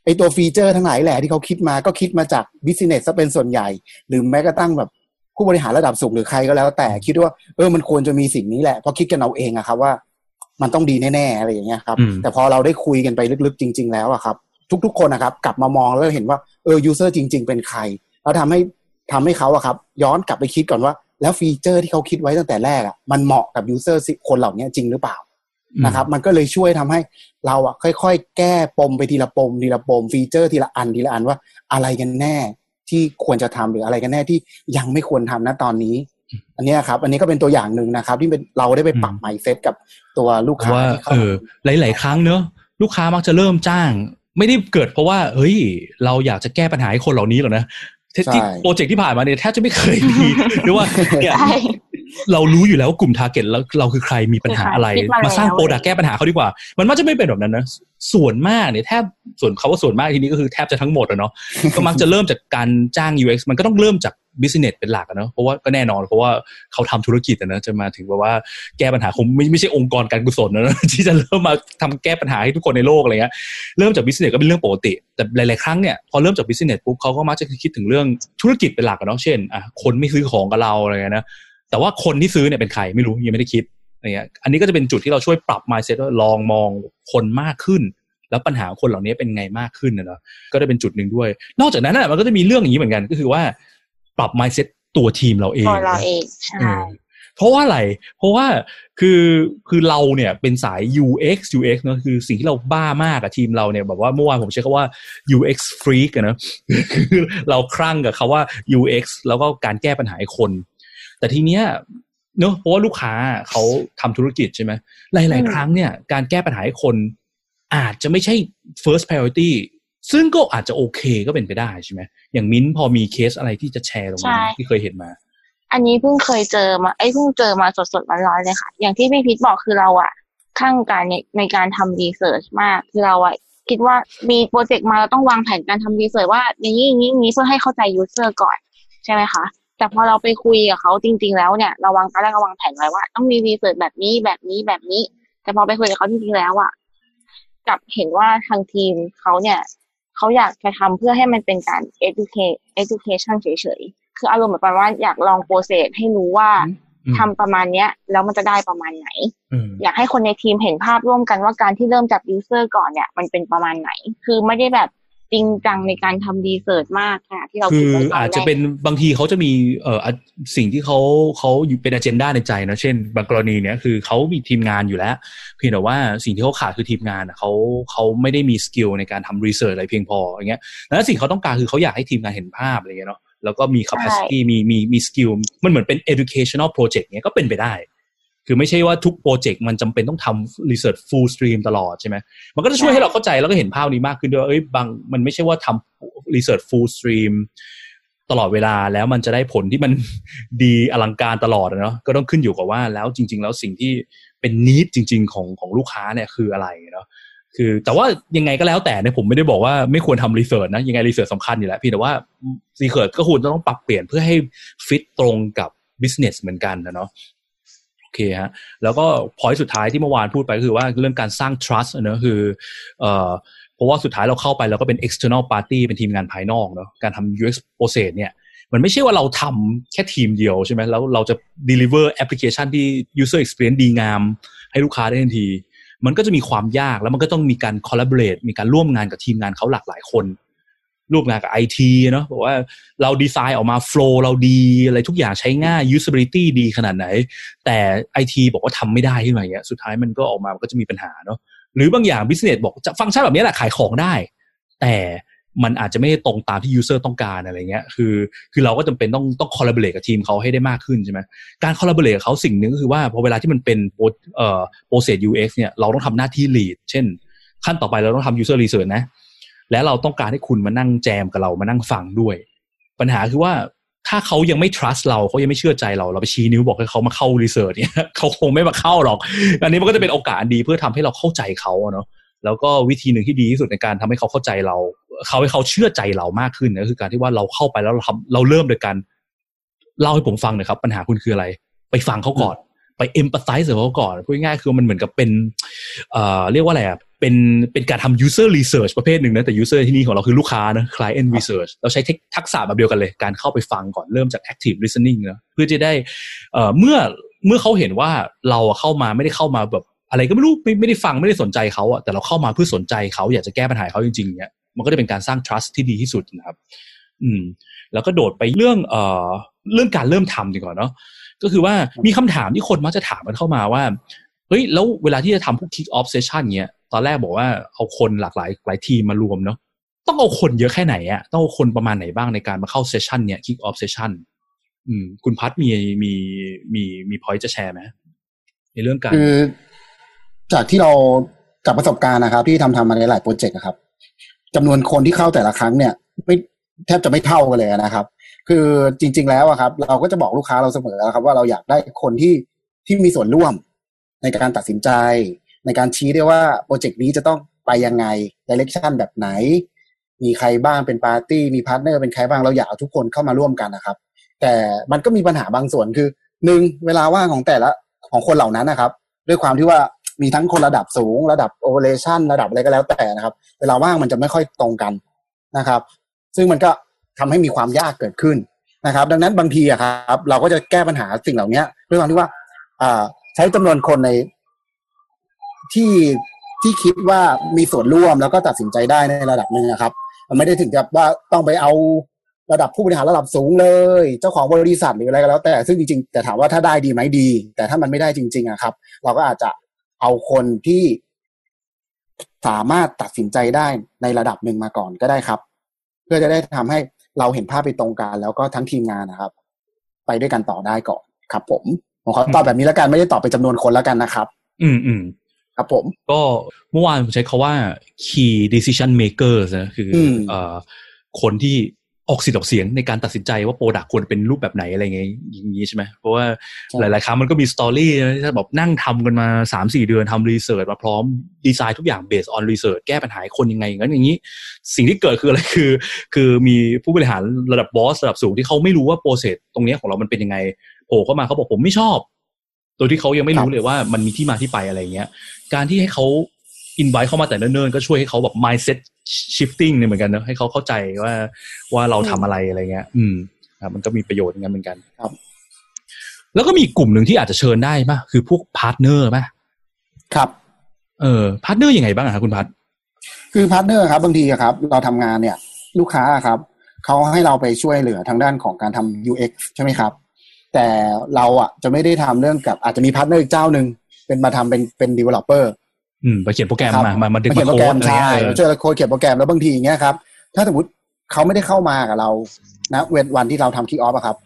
ไอตัว feature ทั้งหลายแหละที่เขาคิดมาก็คิดมาจาก business ซะเป็นส่วนใหญ่ หรือแม้กระทั่งแบบผู้บริหารระดับสูงหรือใครก็แล้ว แต่คิดว่าเออมันควรจะมีสิ่งนี้แหละเพราะคิดกันเอาเองอะครับว่า มันต้องดีแน่ๆอะไรอย่างเงี้ยครับอืมแต่พอเราได้คุยกันไปลึกๆจริง ๆ แล้วอะครับ ทุก ๆ คนนะครับ กลับมามองแล้วเห็นว่าเออ user จริง ๆ เป็นใคร แล้วทำให้ทำให้เขาอะครับ ย้อนกลับไปคิดก่อนว่า แล้ว feature ที่เขาคิดไว้ตั้งแต่แรกอะมันเหมาะกับ user คนเหล่านี้จริงหรือเปล่านะครับ มันก็เลยช่วยทำให้เราอะค่อย ๆ แก้ปมไปทีละปมทีละปม feature ทีละอันทีละอันว่าอะไรกันแน่ที่ควรจะทำหรืออะไรกันแน่ที่ยังไม่ควรทำนะตอนนี้ อันเนี้ยครับ อันนี้ก็เป็นตัวอย่างหนึ่งนะครับ ที่เป็นเราได้ไปปรับอืม mindset กับตัวลูกค้าว่าที่เข้าเออหลาย ๆ ครั้งเนอะลูกค้ามักจะเริ่มจ้าง ไม่ได้เกิดเพราะว่า เฮ้ย เราอยากจะแก้ปัญหาให้คนเหล่านี้หรอกนะที่ที่โปรเจกต์ที่ผ่านมาเนี่ยแทบจะไม่เคยมีหรือว่าเนี่ยใช่เรารู้อยู่แล้วว่ากลุ่ม target ของเราคือใครมีปัญหาอะไรคิดมาแล้วมาสร้าง product แก้ปัญหาเขาดีกว่า มันมักจะไม่เป็นแบบนั้นนะส่วนมากเนี่ยแทบส่วนเขาว่าส่วนมากทีนี้ก็คือแทบจะทั้งหมดอะเนาะก็มักจะเริ่มจากการจ้าง UX มันก็ต้องเริ่มจาก business เป็นหลักอะเนาะเพราะว่าก็แน่นอนเพราะว่าเขาทำธุรกิจอะนะจะมาถึงแบบว่าแก้ปัญหาคงไม่ไม่ใช่องค์กรการกุศลนะที่จะเริ่มมาทำแก้ปัญหาให้ทุกคนในโลกอะไรเงี้ยเริ่มจาก business ก็เป็นเรื่องปกติ แต่หลาย ๆ ครั้งเนี่ยพอเริ่มจาก business ปุ๊บเขาก็มักจะคิดถึงเรื่องธุรกิจเป็นหลักอะเนาะเช่นอะคนไม่ซื้อของกับเราอะไรเงี้ยนะแต่ว่าคนที่ซื้อเนี่ยเป็นใครไม่รู้ยังไม่ได้คิดอะไรเงี้ยอันนี้ก็จะเป็นจุดที่เราช่วยปรับ mindset ว่าลองมองคนมากขึ้นแล้วปัญหาคนเหล่านี้เป็นไงมากขึ้นนะเนาะก็ได้เป็นจุดหนึ่งด้วย นอกจากนั้นนะมันก็จะมีเรื่องอย่างนี้เหมือนกันก็คือว่า ปรับ mindset ตัวทีมเราเองตัวเรานะเองใช่เออเพราะว่าอะไร เพราะว่าคือคือเราเนี่ยเป็นสาย UX UX เนอะคือสิ่งที่เราบ้ามากกับทีมเราเนี่ยแบบว่าเมื่อวานผมใช้คำว่า UX freak อะนะคือเราคลั่งกับคาว่า UX แล้วก็การแก้ปัญหาให้คน แต่ทีเนี้ยเนอะเพราะว่าลูกค้าเขาทำธุรกิจใช่ไหมหลาย ๆ ครั้งเนี่ยการแก้ปัญหาให้คนอาจจะไม่ใช่ first priority ซึ่งก็อาจจะโอเคก็เป็นไปได้ใช่ไหมอย่างมิ้นท์พอมีเคสอะไรที่จะแชร์ตรงนี้ที่เคยเห็นมา อันนี้เพิ่งเคยเจอมาไอ้ยเพิ่งเจอมาสดๆร้อนๆเลยค่ะ อย่างที่พี่พิทบอกคือเราอะข้างการในในการทำ research มากคือเราอะคิดว่ามีโปรเจกต์มาเราต้องวางแผนการทำ research ว่าอย่างนี้อย่างนี้อย่างนี้เพื่อให้เข้าใจ user ก่อนใช่ไหมคะแต่พอเราไปคุยกับเขาจริง ๆ แล้วเนี่ยเราวางตอนแรกเราวางแผนไว้ว่า ต้องมี research แบบนี้แบบนี้แบบนี้ แต่พอไปคุยกับเขาจริงๆแล้วอะกลับเห็นว่าทางทีมเขาเนี่ย เขาอยากจะทำเพื่อให้มันเป็นการ educate education เฉยๆ คืออารมณ์แบบประมาณว่าอยากลอง process ให้รู้ว่าอืมทำประมาณเนี้ยแล้วมันจะได้ประมาณไหนอืมอยากให้คนในทีมเห็นภาพร่วมกันว่าการที่เริ่มจาก user ก่อนเนี่ยมันเป็นประมาณไหน คือไม่ได้แบบ จริงจังในการทำ research มากขนาดที่เราคือคิดไว้ตอนอาจจะเป็นบางทีเขาจะมีเอ่ออะสิ่งที่เขาเขาอยู่เป็น agenda ในใจนะเช่น บางกรณีเนี้ยคือเขามีทีมงานอยู่แล้ว เพียงแต่ว่าสิ่งที่เขาขาดคือทีมงานอะเขาเขาไม่ได้มี skill ในการทำ research อะไรเพียงพออย่างเงี้ยแล้วสิ่งเขาต้องการคือเขาอยากให้ทีมงานเห็นภาพอะไรเงี้ยเนาะแล้วก็มี capacity มีมีมี skillมันเหมือนเป็น educational project เนี้ยก็เป็นไปได้ คือไม่ใช่ว่าทุกโปรเจกต์มันจำเป็นต้องทำ research full stream ตลอดใช่ไหมมันก็จะช่วยให้เราเข้าใจแล้วก็เห็นภาพนี้มากขึ้นด้วยว่าเอ้ยบางมันไม่ใช่ว่าทำ research full stream ตลอดเวลาแล้วมันจะได้ผลที่มันดีอลังการตลอดอะเนาะก็ต้องขึ้นอยู่กับว่าแล้วจริง ๆ แล้วสิ่งที่เป็นนิดจริง ๆ ของของลูกค้าเนี่ยคืออะไรเนาะคือ แต่ว่ายังไงก็แล้วแต่เนี่ยผมไม่ได้บอกว่าไม่ควรทำรีเสิร์ชนะยังไงรีเสิร์ชสำคัญอยู่แล้วเพียงแต่ว่ารีเสิร์ชก็ควรจะต้องปรับเปลี่ยนเพื่อให้ฟิตตรงกับ business เหมือนกันนะเนาะโอ เคฮะแล้วก็ point สุดท้ายที่เมื่อวานพูดไปก็คือว่าเรื่องการสร้าง trust เนอะคือเอ่อเพราะว่าสุดท้ายเราเข้าไปเราก็เป็น external party เป็นทีมงานภายนอกเนอะการทำ UX process เนี่ยมันไม่ใช่ว่าเราทำแค่ทีมเดียวใช่ไหมแล้วเราจะ deliver application ที่ user experience ดีงาม ให้ลูกค้าได้ทันที มันก็จะมีความยากแล้วมันก็ต้องมีการ collaborate มีการร่วมงานกับทีมงานเขาหลากหลายคน ร่วมงานกับ IT เนอะบอกว่าเราดีไซน์ออกมา flow เราดีอะไรทุกอย่างใช้ง่าย usability ดีขนาดไหน แต่ไอทีบอกว่าทำไม่ได้ขึ้นมาเงี้ยสุดท้ายมันก็ออกมามันก็จะมีปัญหาเนาะหรือบางอย่าง business บอกจะฟังก์ชันแบบนี้แหละขายของได้ แต่มันอาจจะไม่ตรงตามที่ user ต้องการอะไรเงี้ย คือ คือเราก็จำเป็นต้องต้อง collaborate กับทีมเขาให้ได้มากขึ้นใช่ไหมการ collaborate กับเขาสิ่งหนึ่งก็คือว่าพอเวลาที่มันเป็นโปรเอ่อโปรเซส UX เนี่ยเราต้องทำหน้าที่ lead เช่น ขั้นต่อไปเราต้องทำ user research นะ และเราต้องการให้คุณมานั่งแจมกับเรามานั่งฟังด้วย ปัญหาคือว่าถ้าเขายังไม่ trust เราเขายังไม่เชื่อใจเราเราไปชี้นิ้วบอกให้เขามาเข้า research เนี่ยเขาคงไม่มาเข้าหรอก อันนี้มันก็จะเป็นโอกาสดีเพื่อทำให้เราเข้าใจเขาเนาะแล้วก็วิธีหนึ่งที่ดีที่สุดในการทำให้เขาเข้าใจเรา เขาให้เขาเชื่อใจเรามากขึ้นก็คือการที่ว่าเราเข้าไปแล้วเราทำเราเริ่มโดยการเล่าให้ผมฟังหน่อยครับ ปัญหาคุณคืออะไร ไปฟังเขาก่อน ไป empathize กับเขาก่อนพูดง่ายๆคือมันเหมือนกับเป็นเอ่อเรียกว่าอะไรอะ เป็นเป็นการทำ user research ประเภทหนึ่งนะแต่ user ที่นี่ของเราคือลูกค้านะ client research เราใช้เทคทักษะแบบเดียวกันเลย การเข้าไปฟังก่อนเริ่มจาก active listening นะเพื่อจะได้เอ่อเมื่อเมื่อเขาเห็นว่าเราอะเข้ามาไม่ได้เข้ามาแบบอะไรก็ไม่รู้ไม่ไม่ได้ฟังไม่ได้สนใจเขาอะแต่เราเข้ามาเพื่อสนใจเขาอยากจะแก้ปัญหาเขาจริงๆเนี่ยมันก็จะเป็นการสร้าง trust ที่ดีที่สุดนะครับ อืม แล้วก็โดดไปเรื่องเอ่อเรื่องการเริ่มทำดีกว่าเนาะก็คือว่ามีคำถามที่คนมักจะถามกันเข้ามาว่าเฮ้ยแล้วเวลาที่จะทำพวก kick off session เนี้ย ตอนแรกบอกว่าเอาคนหลากหลายหลายทีมมารวมเนาะต้องเอาคนเยอะแค่ไหนอะต้องเอาคนประมาณไหนบ้างในการมาเข้า session เนี้ย kick off session อืมคุณพัดมีมีมีมีพอยต์จะแชร์ไหมในเรื่องการคือจากที่เราจากประสบการณ์นะครับ ที่ทำทำมาในหลายโปรเจกต์ครับจำนวนคนที่เข้าแต่ละครั้งเนี่ย ไม่แทบจะไม่เท่ากันเลยนะครับ คือจริง ๆ แล้วครับ เราก็จะบอกลูกค้าเราเสมอครับ ว่าเราอยากได้คนที่ที่มีส่วนร่วมในการตัดสินใจ ในการชี้ได้ว่าโปรเจกต์นี้จะต้องไปยังไง direction แบบไหน มีใครบ้างเป็นปาร์ตี้มี partner เป็นใครบ้างเราอยากเอาทุกคนเข้ามาร่วมกันนะครับ แต่มันก็มีปัญหาบางส่วนคือหนึ่งเวลาว่างของแต่ละของคนเหล่านั้นนะครับ ด้วยความที่ว่ามีทั้งคนระดับสูง ระดับ operation ระดับอะไรก็แล้วแต่นะครับ เวลาว่างมันจะไม่ค่อยตรงกันนะครับ ซึ่งมันก็ทำให้มีความยากเกิดขึ้นนะครับ ดังนั้นบางทีอะครับ เราก็จะแก้ปัญหาสิ่งเหล่านี้ด้วยความที่ว่าอ่าใช้จำนวนคนใน ที่ที่คิดว่ามีส่วนร่วมแล้วก็ตัดสินใจได้ในระดับหนึ่งนะครับ มันไม่ได้ถึงกับว่าต้องไปเอาระดับผู้บริหารระดับสูงเลย เจ้าของบริษัทหรืออะไรก็แล้ว แต่ซึ่งจริงๆ แต่ถามว่าถ้าได้ดีไหมดี แต่ถ้ามันไม่ได้จริง ๆอะครับ เราก็อาจจะเอาคนที่สามารถตัดสินใจได้ในระดับหนึ่งมาก่อนก็ได้ครับ เพื่อจะได้ทำให้เราเห็นภาพไปตรงกัน แล้วก็ทั้งทีมงานนะครับ ไปด้วยกันต่อได้ก่อนครับ ผมผมขอตอบแบบนี้แล้วกันไม่ได้ตอบเป็นจำนวนคนแล้วกันนะครับ อืมอืม ครับผม ก็เมื่อวานผมใช้คาว่า key decision makers นะคืออมเอ่อคนที่ออกสิทธิ์ออกเสียงในการตัดสินใจว่าโปรดักควรเป็นรูปแบบไหนอะไรเงี้ยอย่างนี้ใช่ไหมเพราะว่าหลาย ๆ ครั้งมันก็มี story นะที่แบบนั่งทำกันมาสามสี่เดือนทำ research มาพร้อมดีไซน์ทุกอย่าง based on research แก้ปัญหาให้คนยังไงอย่างนั้นอย่างนี้ สิ่งที่เกิดคืออะไรคือ คือมีผู้บริหารระดับ boss ระดับสูงที่เขาไม่รู้ว่า process ตรงเนี้ยของเรามันเป็นยังไงโผล่เข้ามาเขาบอกผมไม่ชอบ โดยที่เขายังไม่รู้เลยว่ามันมีที่มาที่ไปอะไรเงี้ย การที่ให้เขาอินไว้เข้ามาแต่เนิ่นๆก็ช่วยให้เขาแบบ mindset shifting เนี่ยเหมือนกันเนอะให้เขาเข้าใจว่าว่าเราทำอะไรอะไรเงี้ย อืมครับมันก็มีประโยชน์อย่างนั้นเหมือนกันครับ แล้วก็มีกลุ่มหนึ่งที่อาจจะเชิญได้ป่ะคือพวกพาร์ทเนอร์ป่ะครับ เออพาร์ทเนอร์ยังไงบ้างอะครับคุณพัทคือพาร์ทเนอร์ครับบางทีอะครับ เราทำงานเนี่ย ลูกค้าอะครับเขาให้เราไปช่วยเหลือทางด้านของการทำ UX ใช่ไหมครับ แต่เราอะจะไม่ได้ทำเรื่องกับอาจจะมีพาร์ทเนอร์อีกเจ้าหนึ่งเป็นมาทำเป็นเป็น developer อืมไปเขียนโปรแกรมครับมามามาดึงเขีมายนโปรโค้แกรดมอะไรใช่เงี้ยเออช่วยเราโค้ดเขียนโปรแกรมแล้วบางทีอย่างเงี้ยครับ ถ้าสมมติเขาไม่ได้เข้ามากับเรานะเวทวันที่เราทำคิกออฟอะครับ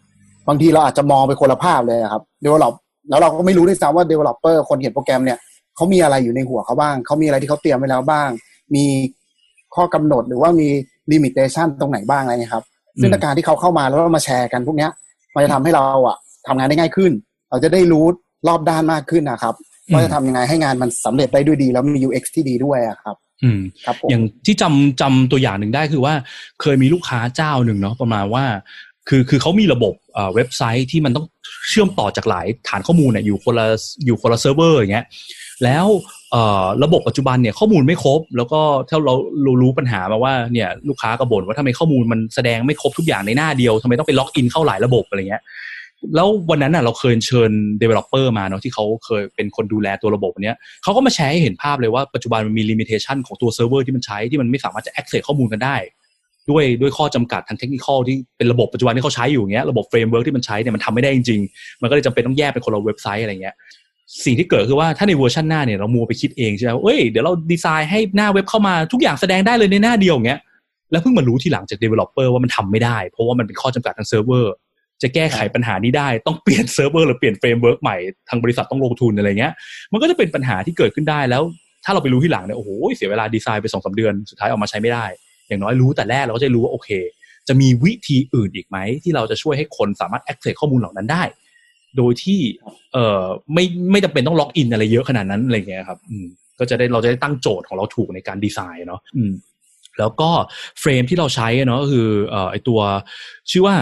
บางทีเราอาจจะมองไปคนละภาพเลยอะครับ develop แล้วเราก็ไม่รู้ด้วยซ้ำว่า developer คนเขียนโปรแกรมเนี่ยเขามีอะไรอยู่ในหัวเขาบ้างเขามีอะไรที่เขาเตรียมไว้แล้วบ้าง มีข้อกำหนดหรือว่ามี limitation ตรงไหนบ้างอะไรเงี้ยครับ ซึ่งอืมในการที่เขาเข้ามาแล้วเรามาแชร์กันพวกเนี้ย มันจะทำให้เราอะทำงานได้ง่ายขึ้น เราจะได้รู้รอบด้านมากขึ้นนะครับว่าจะทำยังไงให้งานมันสำเร็จได้ด้วยดี แล้วมี UX ที่ดีด้วยอะครับ อืมครับผมอย่างที่จำจำตัวอย่างหนึ่งได้คือว่าเคยมีลูกค้าเจ้าหนึ่งเนาะประมาณว่า คือคือเขามีระบบเอ่อเว็บไซต์ที่มันต้องเชื่อมต่อจากหลายฐานข้อมูลเนี่ยอยู่คนละอยู่คนละเซิร์ฟเวอร์อย่างเงี้ยแล้วเอ่อ ระบบปัจจุบันเนี่ยข้อมูลไม่ครบ แล้วก็ถ้าเราเรารู้ปัญหามาว่าเนี่ยลูกค้าก็บ่นว่าทำไมข้อมูลมันแสดงไม่ครบทุกอย่างในหน้าเดียวทำไมต้องไปล็อกอินเข้าหลายระบบอะไรเงี้ยแล้ววันนั้นน่ะเราเคยเชิญ developer มาเนาะที่เขาเคยเป็นคนดูแลตัวระบบเนี้ยเขาก็มาแชร์ให้เห็นภาพเลยว่าปัจจุบันมันมี limitation ของตัวเซิร์ฟเวอร์ที่มันใช้ที่มันไม่สามารถจะ access ข้อมูลกันได้ ด้วยด้วยข้อจำกัดทางเทคนิคที่เป็นระบบปัจจุบันที่เขาใช้อยู่เงี้ยระบบ framework ที่มันใช้เนี่ยมันทำไม่ได้จริงๆ มันก็เลยจำเป็นต้องแยกเป็นคนละเว็บไซต์อะไรเงี้ย สิ่งที่เกิดคือว่าถ้าในเวอร์ชันหน้าเนี่ยเรามัวไปคิดเองใช่ไหมเอ้ยเดี๋ยวเราดีไซน์ให้หน้าเว็บเข้ามาทุกอย่างแสดงได้เลยในหน้าเดียวอย่างเงี้ยแล้วเพิ่งมารู้ทีหลังจาก developer ว่ามันทำไม่ได้ เพราะว่ามันเป็นข้อจำกัดทางเซิร์ฟเวอร์จะแก้ไขปัญหานี้ได้ต้องเปลี่ยนเซิร์ฟเวอร์หรือเปลี่ยน framework ใหม่ทางบริษัทต้องลงทุนอะไรเงี้ย มันก็จะเป็นปัญหาที่เกิดขึ้นได้แล้ว ถ้าเราไปรู้ที่หลังเนี่ยโอ้โหเสียเวลาดีไซน์ไปสองสาเดือนสุดท้ายออกมาใช้ไม่ได้ อย่างน้อยรู้แต่แรกเราก็จะรู้ว่าโอเค จะมีวิธีอื่นอีกไหมที่เราจะช่วยให้คนสามารถ access ข้อมูลเหล่านั้นได้ โดยที่ เอ่อไม่ไม่จำเป็นต้องล็อกอินอะไรเยอะขนาดนั้นอะไรเงี้ยครับ อืมก็จะได้เราจะได้ตั้งโจทย์ของเราถูกในการดีไซน์เนาะอืมแล้วก็เฟรมที่เราใช้เนาะก็คือเอ่อไอตัวชื่อว่า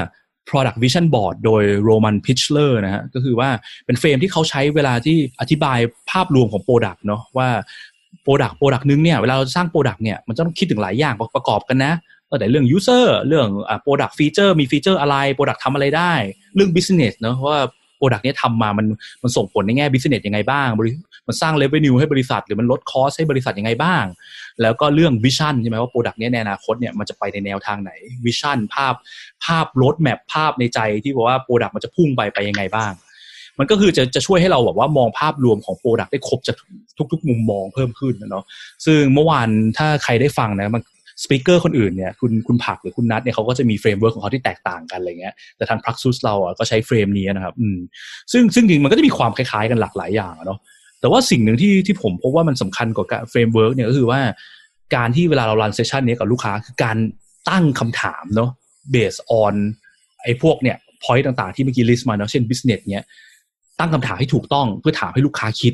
product vision board โดย Roman Pichler นะฮะก็คือว่าเป็น frame ที่เขาใช้เวลาที่อธิบายภาพรวมของ product เนาะว่า product product นึงเนี่ยเวลาเราสร้าง product เนี่ยมันจะต้องคิดถึงหลายอย่างประกอบกันนะตั้งแต่เรื่อง user เรื่องอ่า product feature มี feature อะไร product ทำอะไรได้ เรื่อง business เนาะว่า product เนี้ยทำมามันมันส่งผลในแง่ business ยังไงบ้างมันสร้าง revenue ให้บริษัท หรือมันลด cost ให้บริษัทยังไงบ้าง แล้วก็เรื่อง vision ใช่ไหมว่า product นี้ในอนาคตเนี่ยมันจะไปในแนวทางไหนvision ภาพภาพ roadmap ภาพในใจที่บอกว่า product มันจะพุ่งไปไปยังไงบ้าง มันก็คือจะจะช่วยให้เราแบบว่ามองภาพรวมของ product ได้ครบจากทุกๆ มุมมองเพิ่มขึ้นนะเนาะซึ่งเมื่อวานถ้าใครได้ฟังนะมัน speaker คนอื่นเนี่ยคุณคุณผักหรือคุณนัทเนี่ยเขาก็จะมี framework ของเขาที่แตกต่างกันอะไรเงี้ยแต่ทาง Pruxus เราอะก็ใช้ frame นี้นะครับอืมซึ่งซึ่งจริงมันก็จะมีความคล้ายๆกันหลากหลายอย่างเนาะแต่ว่าสิ่งหนึ่งที่ที่ผมพบว่ามันสำคัญกว่า framework เนี่ยก็คือว่าการที่เวลาเรารันเซสชันนี้กับลูกค้าคือการตั้งคำถามเนาะ based on ไอ้พวกเนี่ย point ต่างๆที่เมื่อกี้ list มาเนาะเช่น business เนี้ยตั้งคำถามให้ถูกต้องเพื่อถามให้ลูกค้าคิด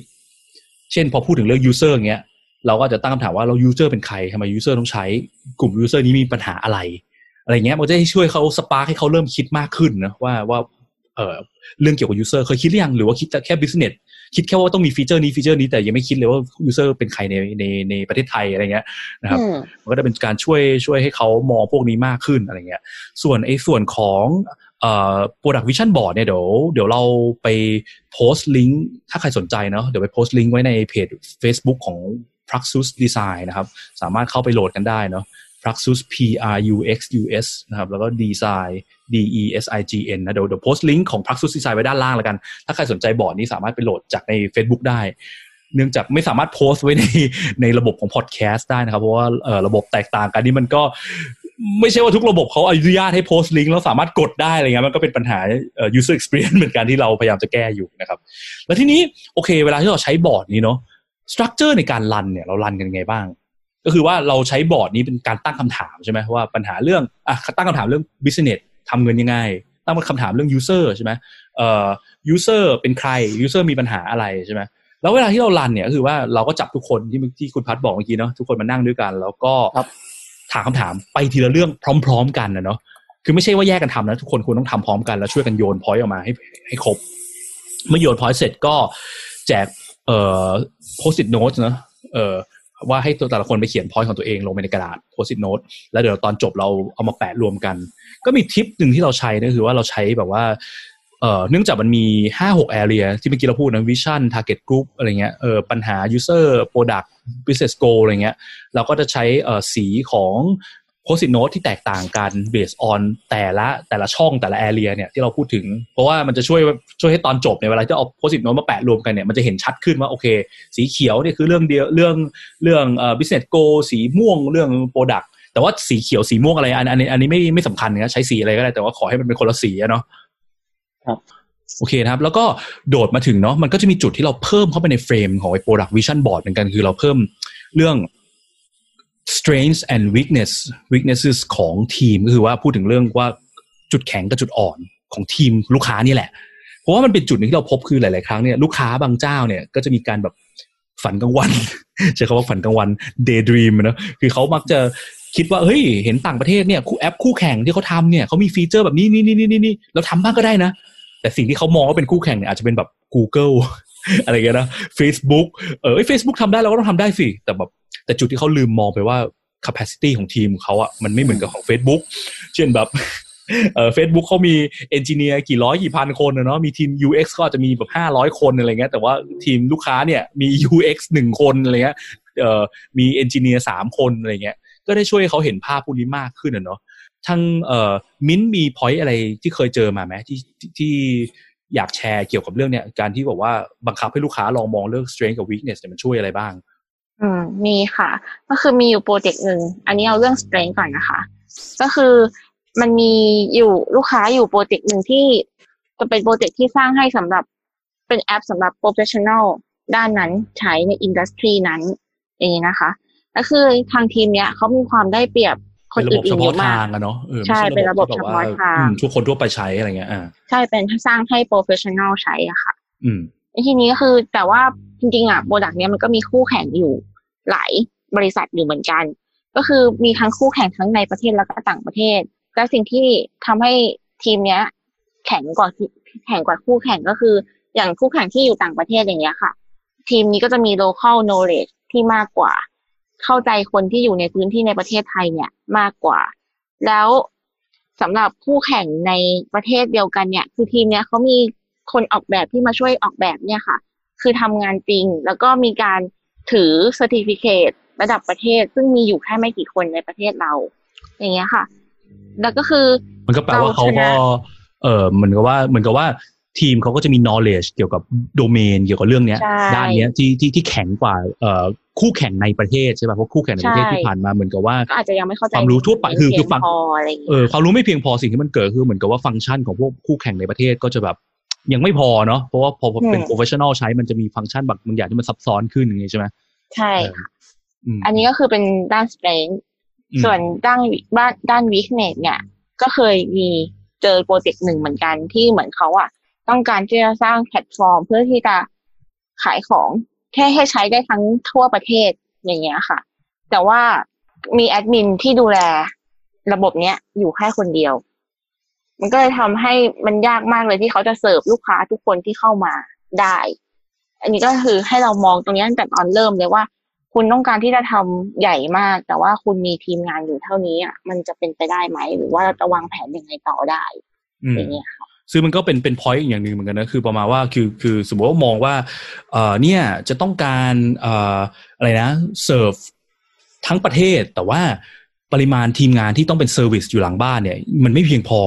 เช่นพอพูดถึงเรื่อง user เงี้ย เราก็จะตั้งคำถามว่าเรา user เป็นใครทำไม user ต้องใช้กลุ่ม user นี้มีปัญหาอะไร อะไรเงี้ยมันจะให้ช่วยเขาสปาร์คให้เขาเริ่มคิดมากขึ้นนะว่าว่าเออเรื่องเกี่ยวกับ user เคยคิดหรือยังหรือว่าคิดแต่แค่ business คิดแค่ว่าต้องมี feature นี้ feature นี้แต่ยังไม่คิดเลยว่า user เป็นใครในในในประเทศไทยอะไรเงี้ยนะครับอืมมันก็จะเป็นการช่วยช่วยให้เขามองพวกนี้มากขึ้นอะไรเงี้ย ส่วนไอ้ส่วนของเอ่อ product vision board เนี่ยเดี๋ยวเดี๋ยวเราไปโพสต์ลิงก์ถ้าใครสนใจเนาะเดี๋ยวไปโพสต์ลิงก์ไว้ในเพจ Facebook ของ Pruxus Design นะครับ สามารถเข้าไปโหลดกันได้เนาะ Pruxus P R U X U S นะครับ แล้วก็ Design D E S I G N นะเดี๋ยวเดี๋ยวโพสต์ลิงก์ของ Pruxus Design ไว้ด้านล่างแล้วกัน ถ้าใครสนใจบอร์ดนี้สามารถไปโหลดจากใน Facebook ได้ เนื่องจากไม่สามารถโพสต์ไว้ในในระบบของพอดแคสต์ได้นะครับ เพราะว่าระบบแตกต่างกันนี่มันก็ไม่ใช่ว่าทุกระบบเขาอนุญาตให้โพสต์ลิงก์แล้วสามารถกดได้อะไรเงี้ยมันก็เป็นปัญหาเอ่อ user experience เหมือนกันที่เราพยายามจะแก้อยู่นะครับ แล้วทีนี้โอเค เวลาที่เราใช้บอร์ดนี้เนาะ structure ในการ run เนี่ยเรา run กันยังไงบ้าง ก็คือว่าเราใช้บอร์ดนี้เป็นการตั้งคำถามใช่ไหมว่าปัญหาเรื่องอะตั้งคำถามเรื่อง business ทำเงินยังไง ตั้งคำถามเรื่อง user ใช่ไหมเอ่อ user เป็นใคร user มีปัญหาอะไรใช่ไหมแล้วเวลาที่เรา run เนี่ยก็คือว่าเราก็จับทุกคนที่ที่คุณพัดบอกเมื่อกี้เนาะทุกคนมานั่งด้วยกัน แล้วก็ครับถามคำถามไปทีละเรื่องพร้อม ๆ กันนะเนาะคือไม่ใช่ว่าแยกกันทำนะทุกคนควรต้องทำพร้อมกันแล้วช่วยกันโยน point ออกมาให้ให้ครบเมื่อโยน point เสร็จก็แจก เอ่อ post-it note เนะเอ่อว่าให้ตัวแต่ละคนไปเขียน point ของตัวเองลงไปในกระดาษ post-it note แล้วเดี๋ยวตอนจบเราเอามาแปะรวมกัน ก็มีทิปหนึ่งที่เราใช้ก็คือว่าเราใช้แบบว่าเอ่อเนื่องจากมันมีห้าหก area ที่เมื่อกี้เราพูดนะ vision target group อะไรเงี้ยเออปัญหา user product business goal อะไรเงี้ยเราก็จะใช้เอ่อสีของ โพสิ t โน e ที่แตกต่างกัน based on แต่ละแต่ละช่องแต่ละ area เนี่ยที่เราพูดถึง เพราะว่ามันจะช่วยช่วยให้ตอนจบในยเวลาที่เอาโพสิ t โน e มาแปะรวมกันเนี่ยมันจะเห็นชัดขึ้นว่าโอเค สีเขียวเนี่ยคือเรื่องเดียวเรื่องเรื่องเอ่อ business goal สีม่วงเรื่อง product แต่ว่าสีเขียวสีม่วงอะไรอันอันนี้อันนี้ไม่ไม่สำคัญนะใช้สีอะไรก็ได้แต่ว่าขอให้มันเป็นคนละสีอะเนาะครับโอเคนะครับ แล้วก็โดดมาถึงเนาะมันก็จะมีจุดที่เราเพิ่มเข้าไปในเฟรมของไอ้ product vision board เหมือนกันคือเราเพิ่มเรื่อง strengths and weakness weaknesses ของทีมก็คือว่าพูดถึงเรื่องว่าจุดแข็งกับจุดอ่อนของทีมลูกค้านี่แหละ เพราะว่ามันเป็นจุดหนึ่งที่เราพบคือหลาย ๆ ครั้งเนี่ยลูกค้าบางเจ้าเนี่ยก็จะมีการแบบฝันกลางวันใช้คำว่าฝันกลางวัน daydream นะคือเขามักจะคิดว่าเฮ้ยเห็นต่างประเทศเนี่ยคู่แอปคู่แข่งที่เขาทำเนี่ยเขามี feature แบบนี้นี่นี่นี่นี่เราทำบ้างก็ได้นะ แต่สิ่งที่เขามองว่าเป็นคู่แข่งเนี่ยอาจจะเป็นแบบ Google อะไรเงี้ยนะ Facebook เออเฟซบุ๊กทำได้เราก็ต้องทำได้สิ แต่แบบ แต่จุดที่เขาลืมมองไปว่า capacity ของทีมเขาอะมันไม่เหมือนกับของ Facebook เช่นแบบเออเฟซบุ๊กเขามี engineer กี่ร้อยกี่พันคนนะเนาะมีทีม UX ก็อาจจะมีแบบห้าร้อยคนอะไรเงี้ยแต่ว่าทีมลูกค้าเนี่ยมี UX หนึ่งคนอะไรเงี้ยเอ่อมี engineer สามคนอะไรเงี้ยก็ได้ช่วยให้เขาเห็นภาพพวกนี้มากขึ้นอะเนาะทั้งเอ่อมิ้นท์มี point อะไรที่เคยเจอมาไหมที่ที่ที่อยากแชร์เกี่ยวกับเรื่องเนี้ยการที่บอกว่าบังคับให้ลูกค้าลองมองเรื่อง strength กับ weakness เนี่ยมันช่วยอะไรบ้าง อืมมีค่ะ ก็คือมีอยู่โปรเจกต์หนึ่งอันนี้เอาเรื่อง strength ก่อนนะคะ ก็คือมันมีอยู่ลูกค้าอยู่โปรเจกต์หนึ่งที่จะเป็นโปรเจกต์ที่สร้างให้สำหรับเป็นแอปสำหรับ professional ด้านนั้นใช้ในอินดัสทรีนั้นอย่างนี้นะคะก็คือทางทีมเนี้ยเขามีความได้เปรียบคนเป็นระบบอื่เฉนๆเยพาะอะมาทากงอะเนาะเออไม่ใช่เป็นระบบที่เฉแบบพาะว่าทางอืมทุกคนทั่วไปใช้อะไรเงี้ยอ่าใช่เป็นสร้างให้ professional ใช้อะค่ะ อืมในที่นี้ก็คือแต่ว่า จริงๆอะโปรดักต์เนี้ยมันก็มีคู่แข่งอยู่หลายบริษัทอยู่เหมือนกัน ก็คือมีทั้งคู่แข่งทั้งในประเทศแล้วก็ต่างประเทศ และสิ่งที่ทำให้ทีมเนี้ย แข็งกว่าแข่งกว่าคู่แข่งก็คือ อย่างคู่แข่งที่อยู่ต่างประเทศอย่างเงี้ยค่ะ ทีมนี้ก็จะมี local knowledge ที่มากกว่า เข้าใจคนที่อยู่ในพื้นที่ในประเทศไทยเนี่ยมากกว่า แล้วสำหรับคู่แข่งในประเทศเดียวกันเนี่ย คือทีมเนี้ยเขามีคนออกแบบที่มาช่วยออกแบบเนี่ยค่ะ คือทำงานจริง แล้วก็มีการถือ certificate ระดับประเทศ ซึ่งมีอยู่แค่ไม่กี่คนในประเทศเรา อย่างเงี้ยค่ะ แล้วก็คือ มันก็แปลว่าเขาเราชก็นะเออเหมือนกับว่าเหมือนกับว่าทีมเขาก็จะมี knowledge เกี่ยวกับโดเมนเกี่ยวกับเรื่องเนี้ยใช่ด้านเนี้ยที่ที่ที่แข็งกว่าเอ่อคู่แข่งในประเทศใช่ป่ะเพราะคู่แข่งในประเทศใช่ที่ผ่านมาเหมือนกับว่าก็อาจจะยังไม่เข้าใจความรู้ทั่วไปคือคือฟังเพียงพออะไรอย่างเอเงี้ยอความรู้ไม่เพียงพอสิ่งที่มันเกิดคือเหมือนกับว่าฟังก์ชันของพวกคู่แข่งในประเทศก็จะแบบ ยังไม่พอเนาะเพราะว่าพอเป็น professional ใช้มันจะมีฟังก์ชันแบบบางอย่างที่มันซับซ้อนขึ้นอย่างงี้ใช่ไหมใช่ค่ะมอันนี้ก็คือเป็นด้าน strength อืมส่วนด้านด้านด้าน weakness เนี่ย ก็เคยมีเจอโปรเจกต์หนึ่งเหมือนกันที่เหมือนเขาอะต้องการที่จะสร้างแพลตฟอร์ม เพื่อที่จะขายของแค่ให้ใช้ได้ทั้งทั่วประเทศอย่างเงี้ยค่ะ แต่ว่ามีแอดมินที่ดูแลระบบเนี้ยอยู่แค่คนเดียว มันก็เลยทำให้มันยากมากเลยที่เขาจะเสิร์ฟลูกค้าทุกคนที่เข้ามาได้ อันนี้ก็คือให้เรามองตรงนี้ตั้งแต่ตอนเริ่มเลยว่า คุณต้องการที่จะทำใหญ่มาก แต่ว่าคุณมีทีมงานอยู่เท่านี้อะมันจะเป็นไปได้ไหม หรือว่าเราจะวางแผนยังไงต่อได้อืมอย่างเงี้ยค่ะซึ่งมันก็เป็นเป็น point อีกอย่างหนึ่งเหมือนกันนะคือประมาณว่าคือคือสมมติว่ามองว่าเอ่อเนี่ยจะต้องการเอ่ออะไรนะเสิร์ฟทั้งประเทศแต่ว่าปริมาณทีมงานที่ต้องเป็น service อยู่หลังบ้านเนี่ย มันไม่เพียงพอ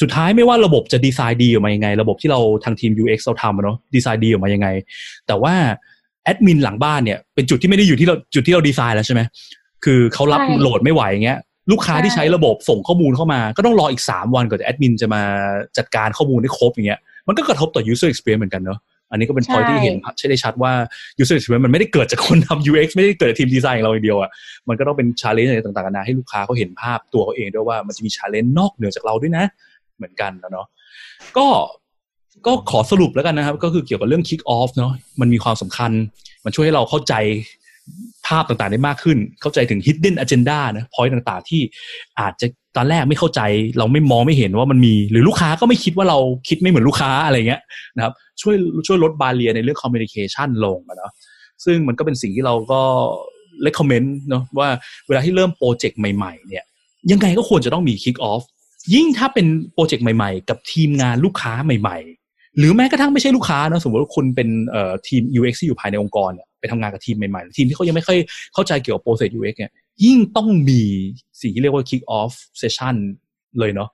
สุดท้ายไม่ว่าระบบจะดีไซน์ดีออกมายังไง ระบบที่เราทางทีม UX เราทำอะเนาะดีไซน์ดีออกมายังไง แต่ว่าแอดมินหลังบ้านเนี่ยเป็นจุดที่ไม่ได้อยู่ที่เราจุดที่เราดีไซน์แล้วใช่ไหมคือเขารับใช่โหลดไม่ไหวอย่างเงี้ยลูกค้าที่ใช่ใช้ระบบส่งข้อมูลเข้ามา ก็ต้องรออีก 3 วันก่อนจะแอดมินจะมาจัดการข้อมูลได้ครบอย่างเงี้ยมันก็กระทบต่อ user experience เหมือนกันเนาะอันนี้ก็เป็น point ใช่ที่เห็นใช่ได้ชัดว่า user experience มันไม่ได้เกิดจากคนทำ UX ไม่ได้เกิดจากทีมดีไซน์ของเราอย่างเดียวอะมันก็ต้องเป็น challenge อะไรต่างๆนานาให้ลูกค้าเขาเห็นภาพตัวเขาเองด้วยว่ามันจะมี challenge นอกเหนือจากเราด้วยนะ เหมือนกันนะเนาะก็ก็ขอสรุปแล้วกันนะครับ ก็คือเกี่ยวกับเรื่อง kick off เนาะมันมีความสำคัญ มันช่วยให้เราเข้าใจภาพต่างๆได้มากขึ้น เข้าใจถึง hidden agenda นะ point ต่างๆ ที่อาจจะตอนแรกไม่เข้าใจ เราไม่มองไม่เห็นว่ามันมี หรือลูกค้าก็ไม่คิดว่าเราคิดไม่เหมือนลูกค้าอะไรเงี้ยนะครับ ช่วยช่วยลดบาเรียในเรื่อง communication ลงอะเนาะซึ่งมันก็เป็นสิ่งที่เราก็ recommend เนาะว่าเวลาที่เริ่มโปรเจกต์ใหม่ ๆ เนี่ย ยังไงก็ควรจะต้องมี kick off ยิ่งถ้าเป็นโปรเจกต์ใหม่ๆ กับทีมงานลูกค้าใหม่ ๆ หรือแม้กระทั่งไม่ใช่ลูกค้านะสมมติว่าคุณเป็นทีม UX ที่อยู่ภายในองค์กรเนี่ยไปทำงานกับทีมใหม่ๆ ทีมที่เขายังไม่ค่อยเข้าใจเกี่ยวกับ process UX เนี่ยยิ่งต้องมีสิ่งที่เรียกว่า kick off session เลยเนาะ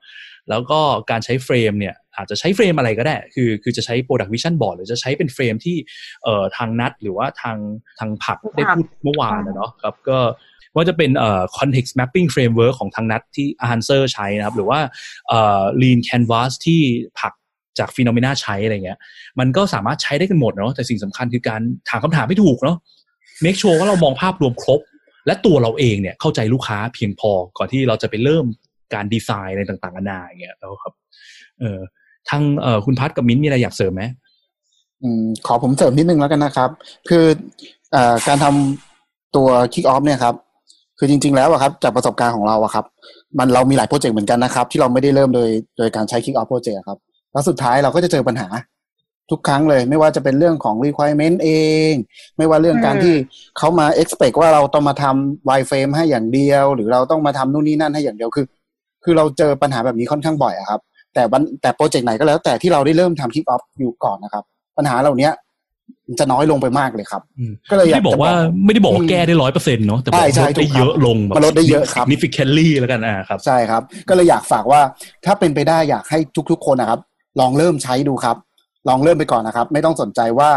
แล้วก็การใช้ frame เนี่ยอาจจะใช้ frame อะไรก็ได้ คือคือจะใช้ product vision board หรือจะใช้เป็น frame ที่เอ่อทางนัดหรือว่าทางทางผักได้พูดเมื่อวานนะเนาะครับก็ ว่าจะเป็นเอ่อ context mapping framework ของทางนัดที่ Hanser ใช้นะครับ หรือว่าเอ่อ lean canvas ที่ผักจาก phenomena ใช้อะไรเงี้ย มันก็สามารถใช้ได้กันหมดเนาะแต่สิ่งสำคัญคือการถามคำถามให้ถูกเนาะ make sure ว่าเรามองภาพรวมครบ และตัวเราเองเนี่ยเข้าใจลูกค้าเพียงพอก่อนที่เราจะไปเริ่มการดีไซน์อะไรต่างๆนานาอย่างเงี้ยแล้วครับ เออทางเอ่อคุณพัดกับมิ้นท์มีอะไรอยากเสริมไหมอืมขอผมเสริมนิดนึงแล้วกันนะครับ คือเอ่อการทำตัว kick off เนี่ยครับ คือจริง ๆ แล้วอะครับจากประสบการณ์ของเราอะครับ มันเรามีหลายโปรเจกต์เหมือนกันนะครับ ที่เราไม่ได้เริ่มโดยโดยการใช้ kick off โปรเจกต์ครับแล้วสุดท้ายเราก็จะเจอปัญหาทุกครั้งเลย ไม่ว่าจะเป็นเรื่องของ requirement เอง ไม่ว่าเรื่องการอืมที่เขามา expect ว่าเราต้องมาทำ wireframe ให้อย่างเดียว หรือเราต้องมาทำนู่นนี่นั่นให้อย่างเดียวคือ คือเราเจอปัญหาแบบนี้ค่อนข้างบ่อยอะครับ แต่วันแต่โปรเจกต์ไหนก็แล้วแต่ที่เราได้เริ่มทำ kick off อยู่ก่อนนะครับ ปัญหาเหล่านี้มัน จะน้อยลงไปมากเลยครับอืมก็เลยไม่อยากได้บอกจะว่าไม่ได้บอกว่าแก้ได้ร้อยเปอร์เซ็นต์เนาะแต่บอกใช่ใช่ลดได้ถูกครับเยอะลงแบบมันลดได้เยอะครับ significantly แล้วกันอ่าครับใช่ครับ ก็เลยอยากฝากว่าถ้าเป็นไปได้อยากให้ทุก ๆ คนนะครับ ลองเริ่มใช้ดูครับ ลองเริ่มไปก่อนนะครับ ไม่ต้องสนใจว่า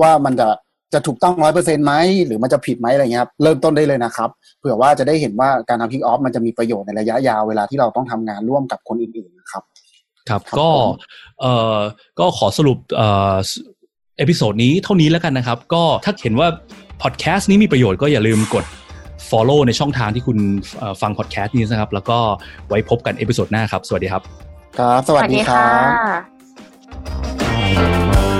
ว่ามันจะจะถูกต้องร้อยเปอร์เซ็นต์ไหมหรือมันจะผิดไหมอะไรเงี้ยครับเริ่มต้นได้เลยนะครับ เผื่อว่าจะได้เห็นว่าการทำ kick off มันจะมีประโยชน์ในระยะยาวเวลาที่เราต้องทำงานร่วมกับคนอื่นๆนะครับครับครับก็ผมเอ่อก็ขอสรุปเอ่อ episode นี้เท่านี้แล้วกันนะครับ ก็ถ้าเห็นว่าพอดแคสต์นี้มีประโยชน์ก็อย่าลืมกด follow ในช่องทางที่คุณเอ่อฟังพอดแคสต์นี้นะครับ แล้วก็ไว้พบกัน episode หน้าครับ สวัสดีครับ ครับ สวัสดีครับค่ะ